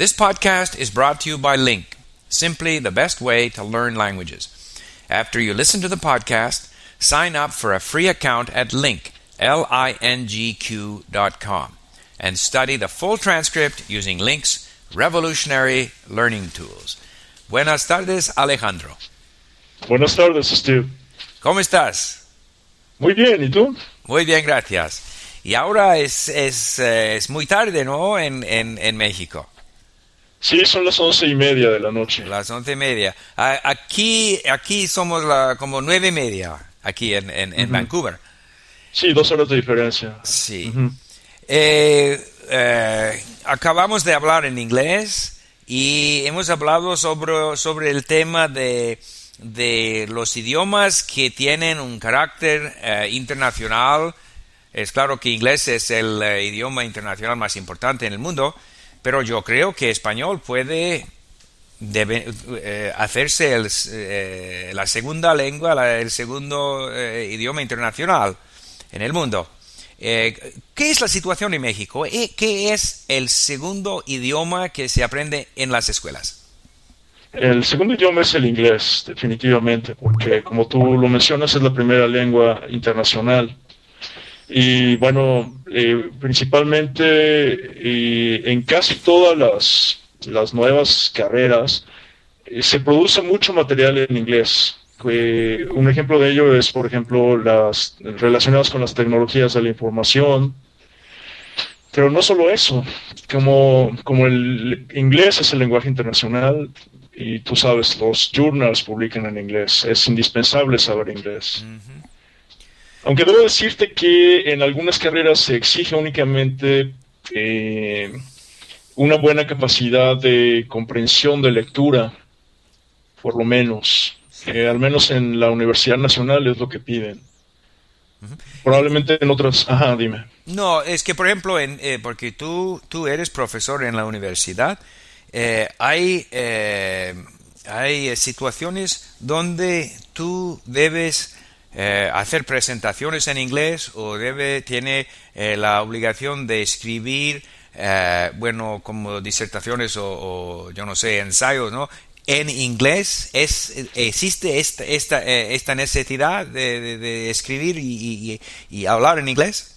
This podcast is brought to you by Link, simply the best way to learn languages. After you listen to the podcast, sign up for a free account at Link, dot com, and study the full transcript using Link's revolutionary learning tools. Buenas tardes, Alejandro. Buenas tardes, Steve. ¿Cómo estás? Muy bien, ¿y tú? Muy bien, gracias. Y ahora es, es, eh, es muy tarde, ¿no? En, en, en México. Sí, son las once y media de la noche. Las once y media. Aquí, aquí somos la, como nueve y media, aquí en, en, en Ujú. Vancouver. Sí, dos horas de diferencia. Sí. Ujú. Eh, eh, acabamos de hablar en inglés y hemos hablado sobre, sobre el tema de, de los idiomas que tienen un carácter eh, internacional. Es claro que inglés es el eh, idioma internacional más importante en el mundo, pero yo creo que español puede eh, hacerse el, eh, la segunda lengua, la- el segundo eh, idioma internacional en el mundo. Eh, ¿Qué es la situación en México? Eh, ¿Qué es el segundo idioma que se aprende en las escuelas? El segundo idioma es el inglés, definitivamente, porque como tú lo mencionas, es la primera lengua internacional. Y bueno, eh, principalmente eh, en casi todas las, las nuevas carreras eh, se produce mucho material en inglés. Un ejemplo de ello es, por ejemplo, las relacionadas con las tecnologías de la información. Pero no solo eso, como, como el inglés es el lenguaje internacional, y tú sabes, los journals publican en inglés, es indispensable saber inglés. Aunque debo decirte que en algunas carreras se exige únicamente eh, una buena capacidad de comprensión de lectura, por lo menos. Eh, al menos en la Universidad Nacional es lo que piden. Probablemente en otras... Ajá, dime. No, es que por ejemplo, en, eh, porque tú, tú eres profesor en la universidad, eh, hay, eh, hay situaciones donde tú debes eh, hacer presentaciones en inglés o debe, tiene eh, la obligación de escribir, eh, bueno, como disertaciones o, yo no sé, ensayos, ¿no? En inglés es, existe esta, esta, eh, esta necesidad de, de- escribir y, y- hablar en inglés.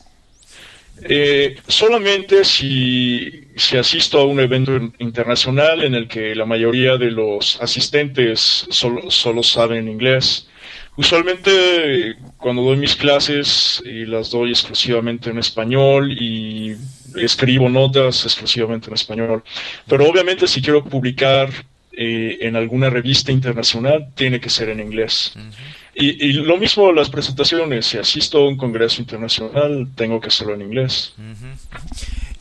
Solamente si, si asisto a un evento in- internacional en el que la mayoría de los asistentes solo, solo saben inglés. Usualmente cuando doy mis clases y las doy exclusivamente en español y escribo notas exclusivamente en español. Pero obviamente si quiero publicar eh, en alguna revista internacional tiene que ser en inglés. Y, y lo mismo las presentaciones, si asisto a un congreso internacional, tengo que hacerlo en inglés.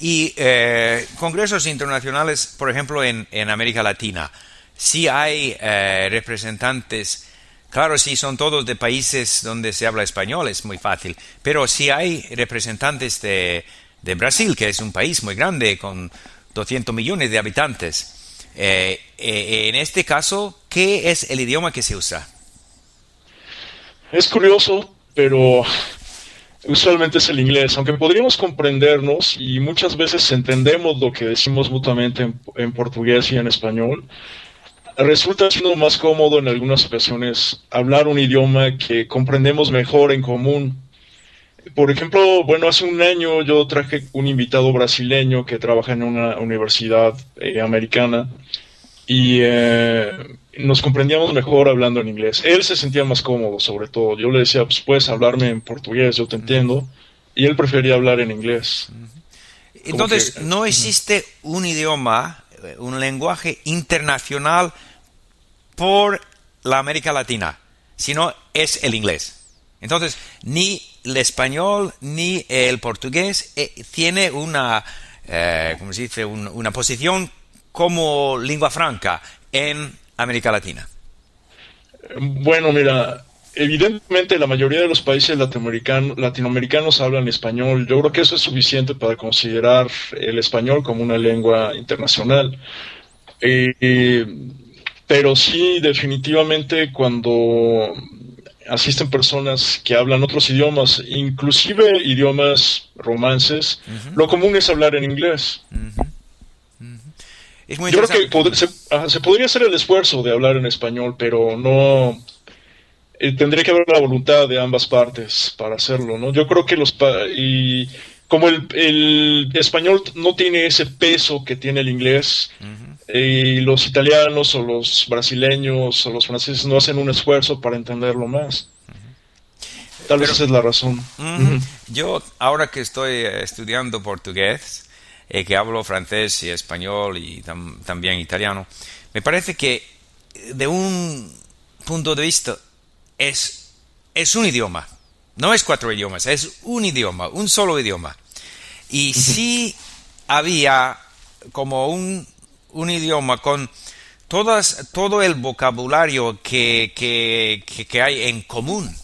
Y eh, congresos internacionales, por ejemplo, en, en América Latina, si hay eh, representantes, claro, si son todos de países donde se habla español, es muy fácil, pero si hay representantes de, Brasil, que es un país muy grande, con 200 millones de habitantes, eh, eh, en este caso, ¿qué es el idioma que se usa? Es curioso, pero usualmente es el inglés, aunque podríamos comprendernos y muchas veces entendemos lo que decimos mutuamente en, en portugués y en español. Resulta siendo más cómodo en algunas ocasiones hablar un idioma que comprendemos mejor en común. Por ejemplo, bueno, hace un año yo traje un invitado brasileño que trabaja en una universidad eh, americana y eh, nos comprendíamos mejor hablando en inglés. Él se sentía más cómodo, sobre todo. Yo le decía, pues puedes hablarme en portugués, yo te entiendo. Y él prefería hablar en inglés. Entonces, que- no existe un idioma, un lenguaje internacional por la América Latina, sino es el inglés. Entonces, ni el español ni el portugués eh, tiene una, eh, ¿cómo se dice? Un- una posición como lengua franca en América Latina. Bueno, mira, evidentemente la mayoría de los países latinoamericanos, latinoamericanos hablan español. Yo creo que eso es suficiente para considerar el español como una lengua internacional. Eh, eh, pero sí, definitivamente cuando asisten personas que hablan otros idiomas, inclusive idiomas romances, lo común es hablar en inglés. Es muy Yo creo que se, podría hacer el esfuerzo de hablar en español, pero no eh, tendría que haber la voluntad de ambas partes para hacerlo, ¿no? Yo creo que los y como el, español no tiene ese peso que tiene el inglés, y los italianos o los brasileños o los franceses no hacen un esfuerzo para entenderlo más. Tal vez esa es la razón. Yo, ahora que estoy eh, estudiando portugués, eh, que hablo francés y español y también italiano, me parece que de un punto de vista es, es un idioma. No es cuatro idiomas, es un idioma, un solo idioma. Y si había como un, un idioma con todas, todo el vocabulario que, que, hay en común.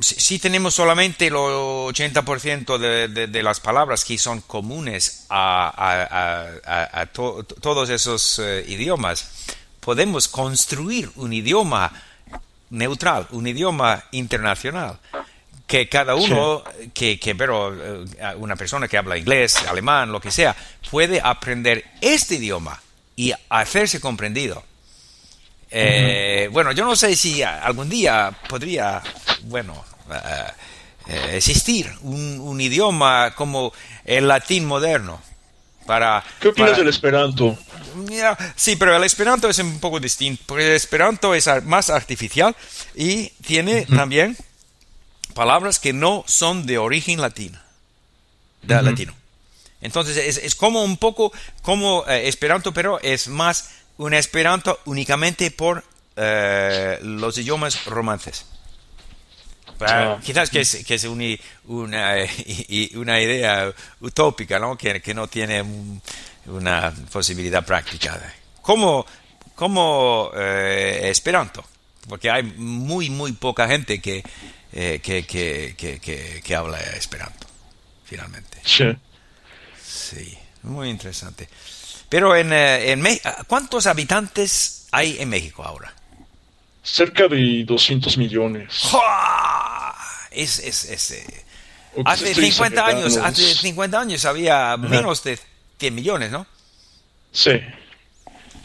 Si, tenemos solamente el 80% de, de, las palabras que son comunes a, todos esos eh, idiomas, podemos construir un idioma neutral, un idioma internacional que cada uno, que, que, pero eh, una persona que habla inglés, alemán, lo que sea, puede aprender este idioma y hacerse comprendido. Eh, bueno, yo no sé si algún día podría, bueno, eh, existir un, idioma como el latín moderno. Para, ¿Qué opinas del esperanto? Sí, pero el esperanto es un poco distinto, porque el esperanto es más artificial y tiene también palabras que no son de origen latino. De latino. Entonces es, como un poco como eh, Esperanto, pero es más un Esperanto únicamente por eh, los idiomas romances. Quizás que es, que es una, una, idea utópica, ¿no? Que, que no tiene una posibilidad práctica. Como, como eh, Esperanto, porque hay muy, muy poca gente que, eh, que, que, que, que, habla Esperanto, finalmente. Sí. Sí, muy interesante. Pero en, eh, en ¿cuántos habitantes hay en México ahora? Cerca de 200 millones. Es, es, es, eh, hace 50 años, hace 50 años había menos de 100 millones, ¿no? Sí.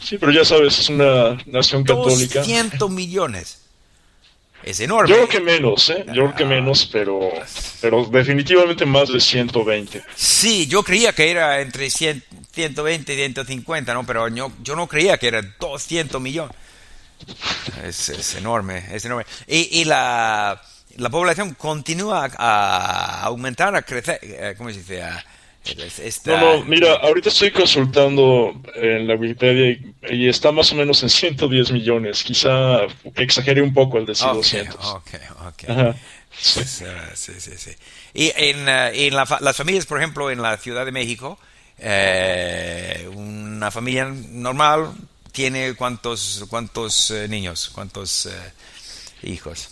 Sí, pero ya sabes, es una nación católica. 200 millones es enorme. Yo creo que menos, ¿eh? Yo creo que menos, pero, pero definitivamente más de 120. Sí, yo creía que era entre 120 y 150, ¿no? Pero yo, yo no creía que era 200 millones. Es, enorme, es enorme. Y, y la, la, población continúa a, aumentar, a crecer, eh, ¿cómo se dice? No, no, mira, ahorita estoy consultando en la Wikipedia y, está más o menos en 110 millones. Quizá exageré un poco el decir 200. Ok, ok. Sí. sí, sí, sí. Y en, eh, en las familias, por ejemplo, en la Ciudad de México, eh, una familia normal tiene cuántos, cuántos eh, niños, cuántos hijos.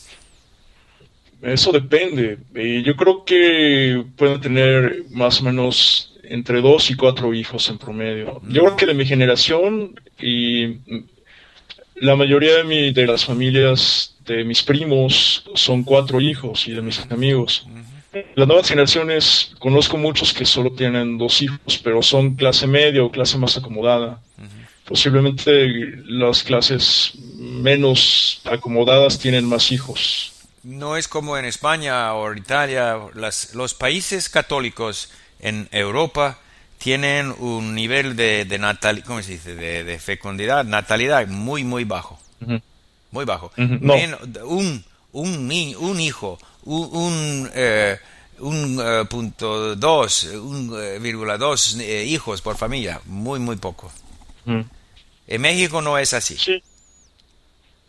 Eso depende. yo creo que pueden tener más o menos entre dos y cuatro hijos en promedio. Yo creo que de mi generación y la mayoría de, mi, de las familias de mis primos son cuatro hijos y de mis amigos. Las nuevas generaciones, conozco muchos que solo tienen dos hijos, pero son clase media o clase más acomodada. Posiblemente las clases menos acomodadas tienen más hijos no es como en España o Italia, los países católicos en Europa tienen un nivel de, de natal, ¿cómo se dice? De, fecundidad, natalidad muy, muy bajo. Muy bajo. un, un, un hijo, un, un, eh, eh, punto dos, un eh, virgula dos hijos por familia, muy, muy poco. En México no es así. Sí.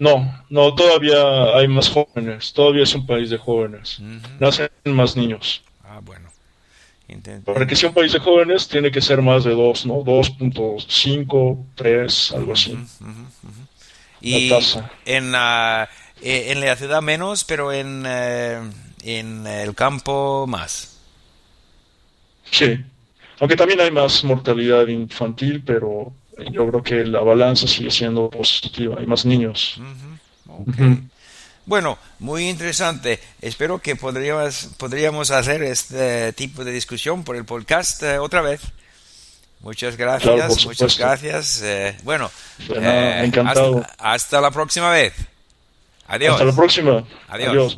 No, no, todavía hay más jóvenes, todavía es un país de jóvenes. Nacen más niños. Ah, bueno. Para que sea un país de jóvenes tiene que ser más de 2, ¿no? 2.5, 3, algo así. y En, la, eh, en la ciudad menos, pero en, eh, en el campo más. Sí, aunque también hay más mortalidad infantil, pero yo creo que la balanza sigue siendo positiva, hay más niños. Bueno, muy interesante. Espero que podríamos, podríamos hacer este tipo de discusión por el podcast eh, otra vez. Muchas gracias, Claro, muchas gracias. Eh, bueno, eh, encantado. hasta, hasta la próxima vez. Adiós. Hasta la próxima. Adiós. Adiós.